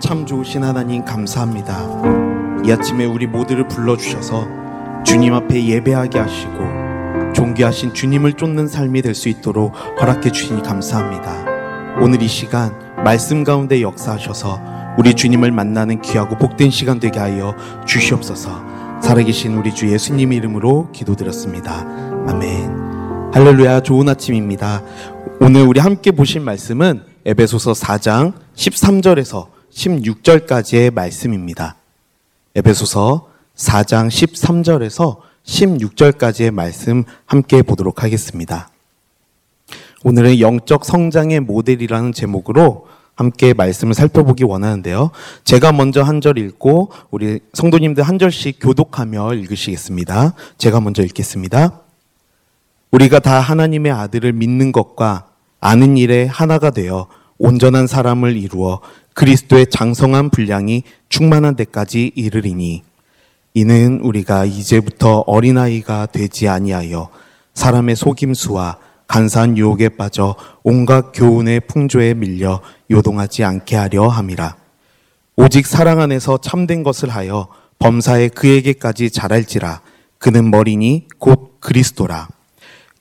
참 좋으신 하나님 감사합니다. 이 아침에 우리 모두를 불러주셔서 주님 앞에 예배하게 하시고 존귀하신 주님을 쫓는 삶이 될 수 있도록 허락해 주시니 감사합니다. 오늘 이 시간 말씀 가운데 역사하셔서 우리 주님을 만나는 귀하고 복된 시간 되게 하여 주시옵소서. 살아계신 우리 주 예수님 이름으로 기도드렸습니다. 아멘. 할렐루야 좋은 아침입니다. 오늘 우리 함께 보실 말씀은 에베소서 4장 13절에서 16절까지의 말씀입니다. 에베소서 4장 13절에서 16절까지의 말씀 함께 보도록 하겠습니다. 오늘은 영적 성장의 모델이라는 제목으로 함께 말씀을 살펴보기 원하는데요. 제가 먼저 한 절 읽고 우리 성도님들 한 절씩 교독하며 읽으시겠습니다. 제가 먼저 읽겠습니다. 우리가 다 하나님의 아들을 믿는 것과 아는 일에 하나가 되어 온전한 사람을 이루어 그리스도의 장성한 분량이 충만한 데까지 이르리니 이는 우리가 이제부터 어린아이가 되지 아니하여 사람의 속임수와 간사한 유혹에 빠져 온갖 교훈의 풍조에 밀려 요동하지 않게 하려 함이라. 오직 사랑 안에서 참된 것을 하여 범사에 그에게까지 자랄지라. 그는 머리니 곧 그리스도라.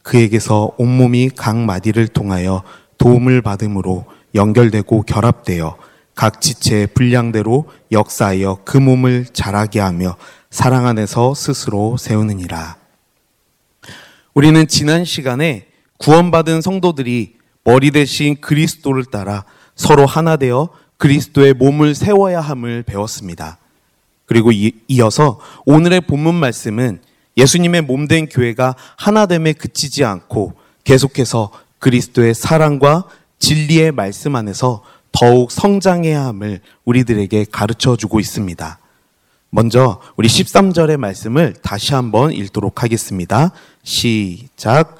그에게서 온몸이 각 마디를 통하여 도움을 받음으로 연결되고 결합되어 각 지체의 분량대로 역사하여 그 몸을 자라게 하며 사랑 안에서 스스로 세우느니라. 우리는 지난 시간에 구원받은 성도들이 머리 대신 그리스도를 따라 서로 하나 되어 그리스도의 몸을 세워야 함을 배웠습니다. 그리고 이어서 오늘의 본문 말씀은 예수님의 몸된 교회가 하나됨에 그치지 않고 계속해서 그리스도의 사랑과 진리의 말씀 안에서 더욱 성장해야 함을 우리들에게 가르쳐 주고 있습니다. 먼저 우리 13절의 말씀을 다시 한번 읽도록 하겠습니다. 시작.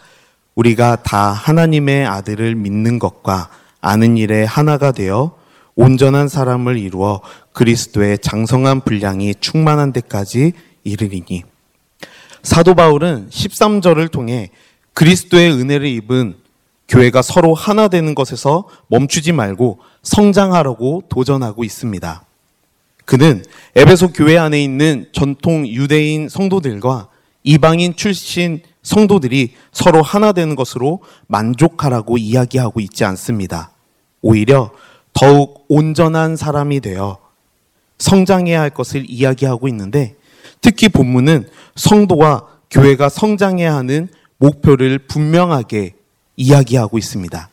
우리가 다 하나님의 아들을 믿는 것과 아는 일에 하나가 되어 온전한 사람을 이루어 그리스도의 장성한 분량이 충만한 데까지 이르리니. 사도 바울은 13절을 통해 그리스도의 은혜를 입은 교회가 서로 하나 되는 것에서 멈추지 말고 성장하려고 도전하고 있습니다. 그는 에베소 교회 안에 있는 전통 유대인 성도들과 이방인 출신 성도들이 서로 하나 되는 것으로 만족하라고 이야기하고 있지 않습니다. 오히려 더욱 온전한 사람이 되어 성장해야 할 것을 이야기하고 있는데 특히 본문은 성도와 교회가 성장해야 하는 목표를 분명하게 이야기하고 있습니다.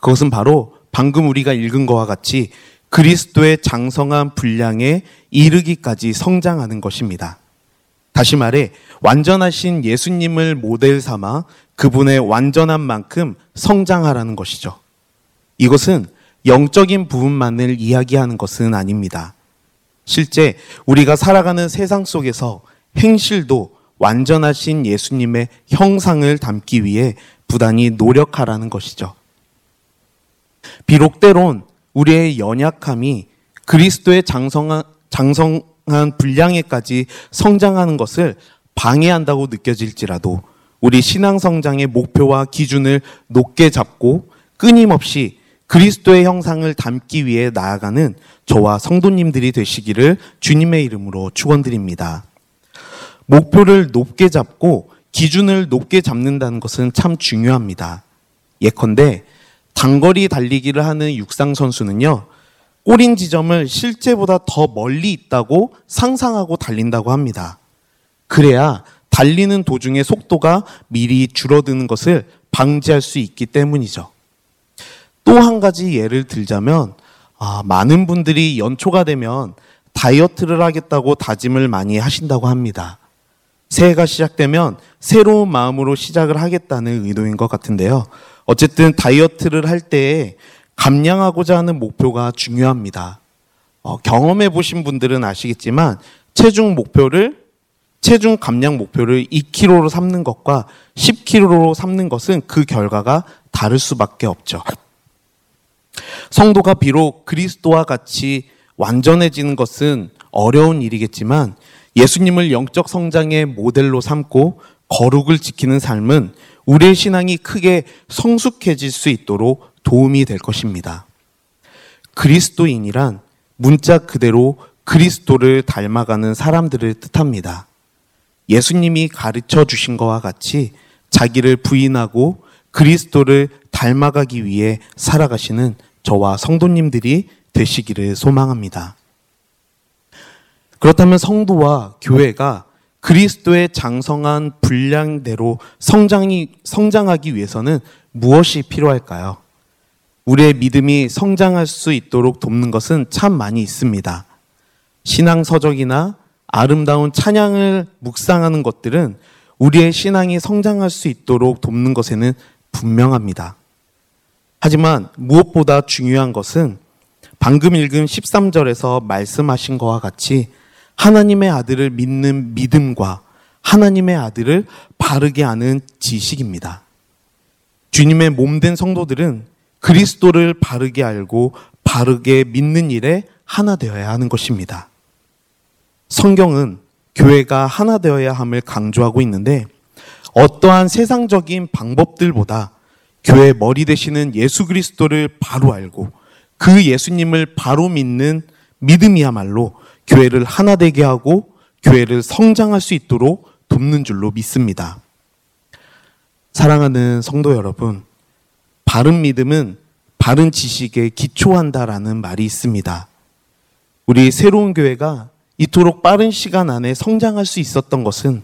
그것은 바로 방금 우리가 읽은 것과 같이 그리스도의 장성한 분량에 이르기까지 성장하는 것입니다. 다시 말해 완전하신 예수님을 모델 삼아 그분의 완전한 만큼 성장하라는 것이죠. 이것은 영적인 부분만을 이야기하는 것은 아닙니다. 실제 우리가 살아가는 세상 속에서 행실도 완전하신 예수님의 형상을 담기 위해 부단히 노력하라는 것이죠. 비록 때론 우리의 연약함이 그리스도의 장성한, 장성한 분량에까지 성장하는 것을 방해한다고 느껴질지라도 우리 신앙 성장의 목표와 기준을 높게 잡고 끊임없이 그리스도의 형상을 담기 위해 나아가는 저와 성도님들이 되시기를 주님의 이름으로 축원드립니다. 목표를 높게 잡고 기준을 높게 잡는다는 것은 참 중요합니다. 예컨대 단거리 달리기를 하는 육상 선수는요. 꼬린 지점을 실제보다 더 멀리 있다고 상상하고 달린다고 합니다. 그래야 달리는 도중에 속도가 미리 줄어드는 것을 방지할 수 있기 때문이죠. 또 한 가지 예를 들자면 아, 많은 분들이 연초가 되면 다이어트를 하겠다고 다짐을 많이 하신다고 합니다. 새해가 시작되면 새로운 마음으로 시작을 하겠다는 의도인 것 같은데요. 어쨌든 다이어트를 할 때 감량하고자 하는 목표가 중요합니다. 어, 경험해 보신 분들은 아시겠지만 체중 목표를 체중 감량 목표를 2kg로 삼는 것과 10kg로 삼는 것은 그 결과가 다를 수밖에 없죠. 성도가 비록 그리스도와 같이 완전해지는 것은 어려운 일이겠지만 예수님을 영적 성장의 모델로 삼고 거룩을 지키는 삶은 우리의 신앙이 크게 성숙해질 수 있도록 도움이 될 것입니다. 그리스도인이란 문자 그대로 그리스도를 닮아가는 사람들을 뜻합니다. 예수님이 가르쳐 주신 것과 같이 자기를 부인하고 그리스도를 닮아가기 위해 살아가시는 저와 성도님들이 되시기를 소망합니다. 그렇다면 성도와 교회가 그리스도의 장성한 분량대로 성장이, 성장하기 위해서는 무엇이 필요할까요? 우리의 믿음이 성장할 수 있도록 돕는 것은 참 많이 있습니다. 신앙서적이나 아름다운 찬양을 묵상하는 것들은 우리의 신앙이 성장할 수 있도록 돕는 것에는 분명합니다. 하지만 무엇보다 중요한 것은 방금 읽은 13절에서 말씀하신 것과 같이 하나님의 아들을 믿는 믿음과 하나님의 아들을 바르게 아는 지식입니다. 주님의 몸된 성도들은 그리스도를 바르게 알고 바르게 믿는 일에 하나 되어야 하는 것입니다. 성경은 교회가 하나 되어야 함을 강조하고 있는데 어떠한 세상적인 방법들보다 교회 머리 되시는 예수 그리스도를 바로 알고 그 예수님을 바로 믿는 믿음이야말로 교회를 하나 되게 하고 교회를 성장할 수 있도록 돕는 줄로 믿습니다. 사랑하는 성도 여러분, 바른 믿음은 바른 지식에 기초한다라는 말이 있습니다. 우리 새로운 교회가 이토록 빠른 시간 안에 성장할 수 있었던 것은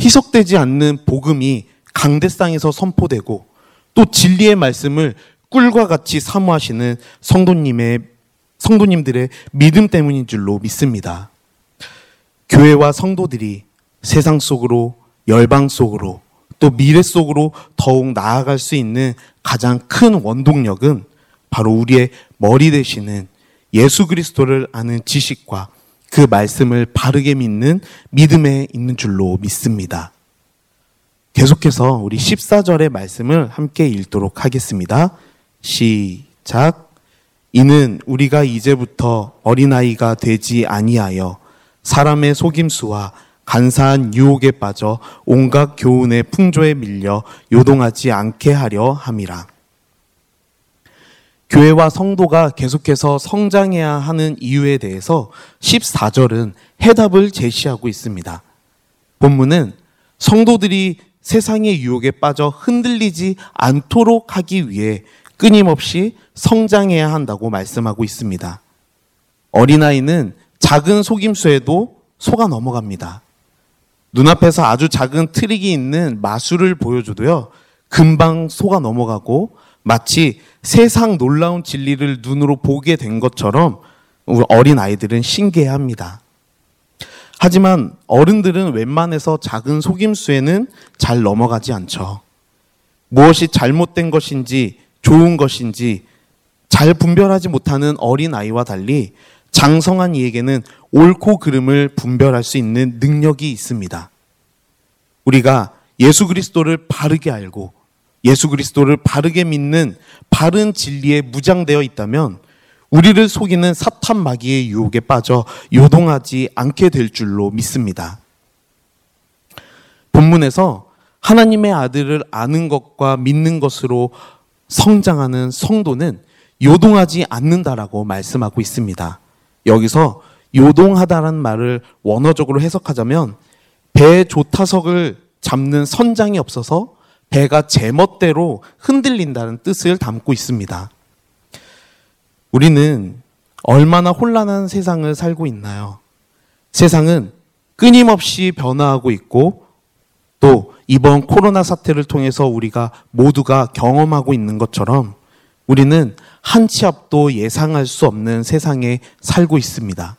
희석되지 않는 복음이 강대상에서 선포되고 또 진리의 말씀을 꿀과 같이 사모하시는 성도님의 성도님들의 믿음 때문인 줄로 믿습니다. 교회와 성도들이 세상 속으로 열방 속으로 또 미래 속으로 더욱 나아갈 수 있는 가장 큰 원동력은 바로 우리의 머리 되시는 예수 그리스도를 아는 지식과 그 말씀을 바르게 믿는 믿음에 있는 줄로 믿습니다. 계속해서 우리 14절의 말씀을 함께 읽도록 하겠습니다. 시작. 이는 우리가 이제부터 어린아이가 되지 아니하여 사람의 속임수와 간사한 유혹에 빠져 온갖 교훈의 풍조에 밀려 요동하지 않게 하려 함이라. 교회와 성도가 계속해서 성장해야 하는 이유에 대해서 14절은 해답을 제시하고 있습니다. 본문은 성도들이 세상의 유혹에 빠져 흔들리지 않도록 하기 위해 끊임없이 성장해야 한다고 말씀하고 있습니다. 어린아이는 작은 속임수에도 속아 넘어갑니다. 눈앞에서 아주 작은 트릭이 있는 마술을 보여줘도요, 금방 속아 넘어가고 마치 세상 놀라운 진리를 눈으로 보게 된 것처럼 어린 아이들은 신기해 합니다. 하지만 어른들은 웬만해서 작은 속임수에는 잘 넘어가지 않죠. 무엇이 잘못된 것인지 좋은 것인지 잘 분별하지 못하는 어린 아이와 달리 장성한 이에게는 옳고 그름을 분별할 수 있는 능력이 있습니다. 우리가 예수 그리스도를 바르게 알고 예수 그리스도를 바르게 믿는 바른 진리에 무장되어 있다면 우리를 속이는 사탄 마귀의 유혹에 빠져 요동하지 않게 될 줄로 믿습니다. 본문에서 하나님의 아들을 아는 것과 믿는 것으로 성장하는 성도는 요동하지 않는다라고 말씀하고 있습니다. 여기서 요동하다라는 말을 원어적으로 해석하자면 배 조타석을 잡는 선장이 없어서 배가 제멋대로 흔들린다는 뜻을 담고 있습니다. 우리는 얼마나 혼란한 세상을 살고 있나요? 세상은 끊임없이 변화하고 있고 또 이번 코로나 사태를 통해서 우리가 모두가 경험하고 있는 것처럼 우리는 한 치 앞도 예상할 수 없는 세상에 살고 있습니다.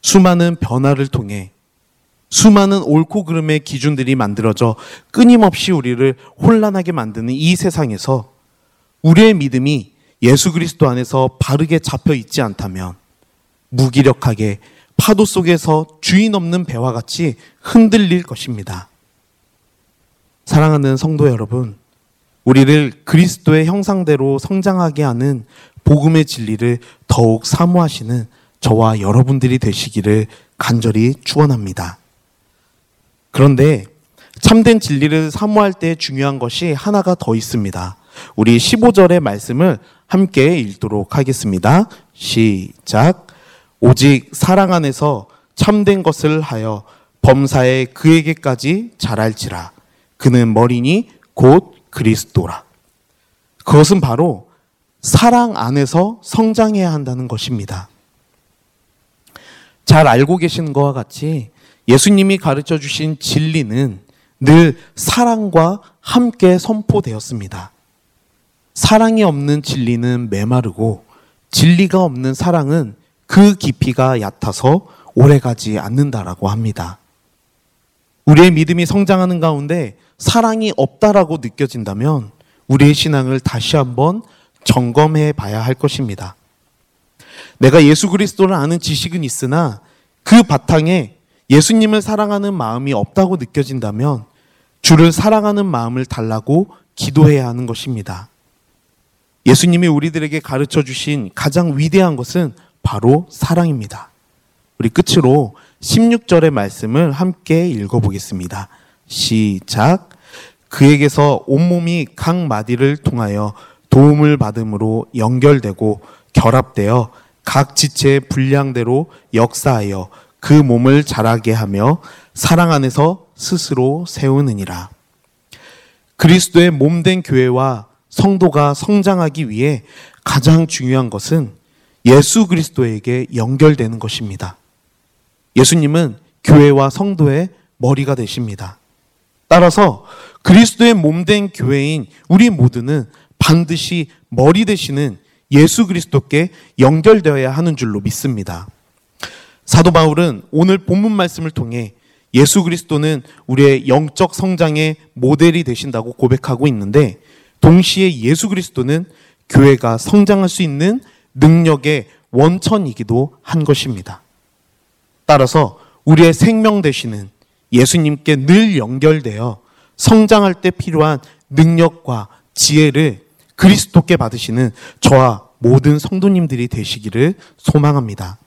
수많은 변화를 통해 수많은 옳고 그름의 기준들이 만들어져 끊임없이 우리를 혼란하게 만드는 이 세상에서 우리의 믿음이 예수 그리스도 안에서 바르게 잡혀 있지 않다면 무기력하게 파도 속에서 주인 없는 배와 같이 흔들릴 것입니다. 사랑하는 성도 여러분, 우리를 그리스도의 형상대로 성장하게 하는 복음의 진리를 더욱 사모하시는 저와 여러분들이 되시기를 간절히 축원합니다. 그런데 참된 진리를 사모할 때 중요한 것이 하나가 더 있습니다. 우리 15절의 말씀을 함께 읽도록 하겠습니다. 시작. 오직 사랑 안에서 참된 것을 하여 범사에 그에게까지 잘할지라. 그는 머리니 곧 그리스도라. 그것은 바로 사랑 안에서 성장해야 한다는 것입니다. 잘 알고 계시는 것과 같이 예수님이 가르쳐 주신 진리는 늘 사랑과 함께 선포되었습니다. 사랑이 없는 진리는 메마르고 진리가 없는 사랑은 그 깊이가 얕아서 오래가지 않는다라고 합니다. 우리의 믿음이 성장하는 가운데 사랑이 없다라고 느껴진다면 우리의 신앙을 다시 한번 점검해 봐야 할 것입니다. 내가 예수 그리스도를 아는 지식은 있으나 그 바탕에 예수님을 사랑하는 마음이 없다고 느껴진다면 주를 사랑하는 마음을 달라고 기도해야 하는 것입니다. 예수님이 우리들에게 가르쳐 주신 가장 위대한 것은 바로 사랑입니다. 우리 끝으로 16절의 말씀을 함께 읽어보겠습니다. 시작. 그에게서 온몸이 각 마디를 통하여 도움을 받음으로 연결되고 결합되어 각 지체의 분량대로 역사하여 그 몸을 자라게 하며 사랑 안에서 스스로 세우느니라. 그리스도의 몸된 교회와 성도가 성장하기 위해 가장 중요한 것은 예수 그리스도에게 연결되는 것입니다. 예수님은 교회와 성도의 머리가 되십니다. 따라서 그리스도의 몸된 교회인 우리 모두는 반드시 머리 되시는 예수 그리스도께 연결되어야 하는 줄로 믿습니다. 사도 바울은 오늘 본문 말씀을 통해 예수 그리스도는 우리의 영적 성장의 모델이 되신다고 고백하고 있는데 동시에 예수 그리스도는 교회가 성장할 수 있는 능력의 원천이기도 한 것입니다. 따라서 우리의 생명 되시는 예수님께 늘 연결되어 성장할 때 필요한 능력과 지혜를 그리스도께 받으시는 저와 모든 성도님들이 되시기를 소망합니다.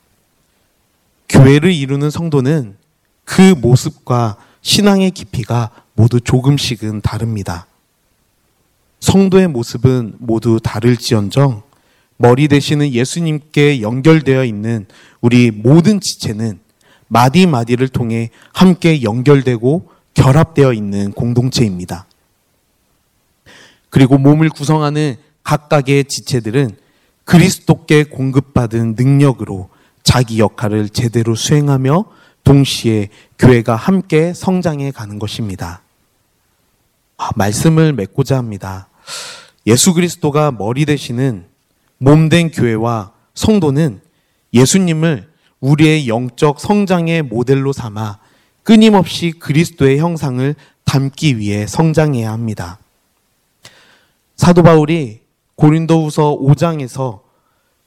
교회를 이루는 성도는 그 모습과 신앙의 깊이가 모두 조금씩은 다릅니다. 성도의 모습은 모두 다를지언정 머리 되시는 예수님께 연결되어 있는 우리 모든 지체는 마디 마디를 통해 함께 연결되고 결합되어 있는 공동체입니다. 그리고 몸을 구성하는 각각의 지체들은 그리스도께 공급받은 능력으로 자기 역할을 제대로 수행하며 동시에 교회가 함께 성장해 가는 것입니다. 아, 말씀을 맺고자 합니다. 예수 그리스도가 머리 되시는 몸된 교회와 성도는 예수님을 우리의 영적 성장의 모델로 삼아 끊임없이 그리스도의 형상을 담기 위해 성장해야 합니다. 사도 바울이 고린도후서 5장에서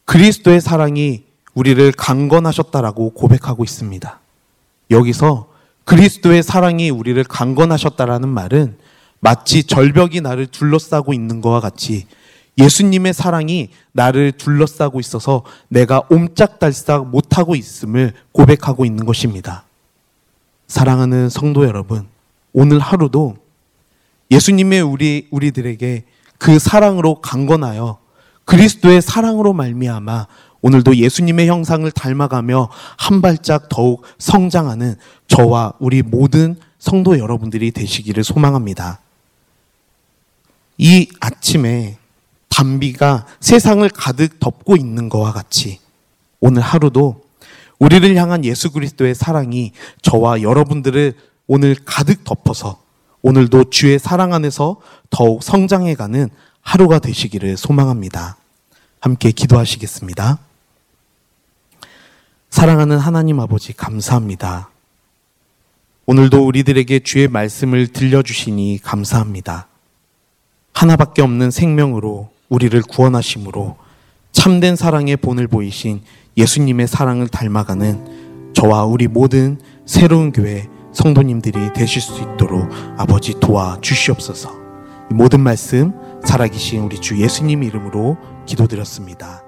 그리스도의 사랑이 우리를 강건하셨다라고 고백하고 있습니다. 여기서 그리스도의 사랑이 우리를 강건하셨다라는 말은 마치 절벽이 나를 둘러싸고 있는 것과 같이 예수님의 사랑이 나를 둘러싸고 있어서 내가 옴짝달싹 못하고 있음을 고백하고 있는 것입니다. 사랑하는 성도 여러분, 오늘 하루도 예수님의 우리 우리들에게 그 사랑으로 강건하여 그리스도의 사랑으로 말미암아 오늘도 예수님의 형상을 닮아가며 한 발짝 더욱 성장하는 저와 우리 모든 성도 여러분들이 되시기를 소망합니다. 이 아침에 담비가 세상을 가득 덮고 있는 것과 같이 오늘 하루도 우리를 향한 예수 그리스도의 사랑이 저와 여러분들을 오늘 가득 덮어서 오늘도 주의 사랑 안에서 더욱 성장해가는 하루가 되시기를 소망합니다. 함께 기도하시겠습니다. 사랑하는 하나님 아버지 감사합니다. 오늘도 우리들에게 주의 말씀을 들려주시니 감사합니다. 하나밖에 없는 생명으로 우리를 구원하심으로 참된 사랑의 본을 보이신 예수님의 사랑을 닮아가는 저와 우리 모든 새로운 교회 성도님들이 되실 수 있도록 아버지 도와 주시옵소서. 모든 말씀 살아계신 우리 주 예수님 이름으로 기도드렸습니다.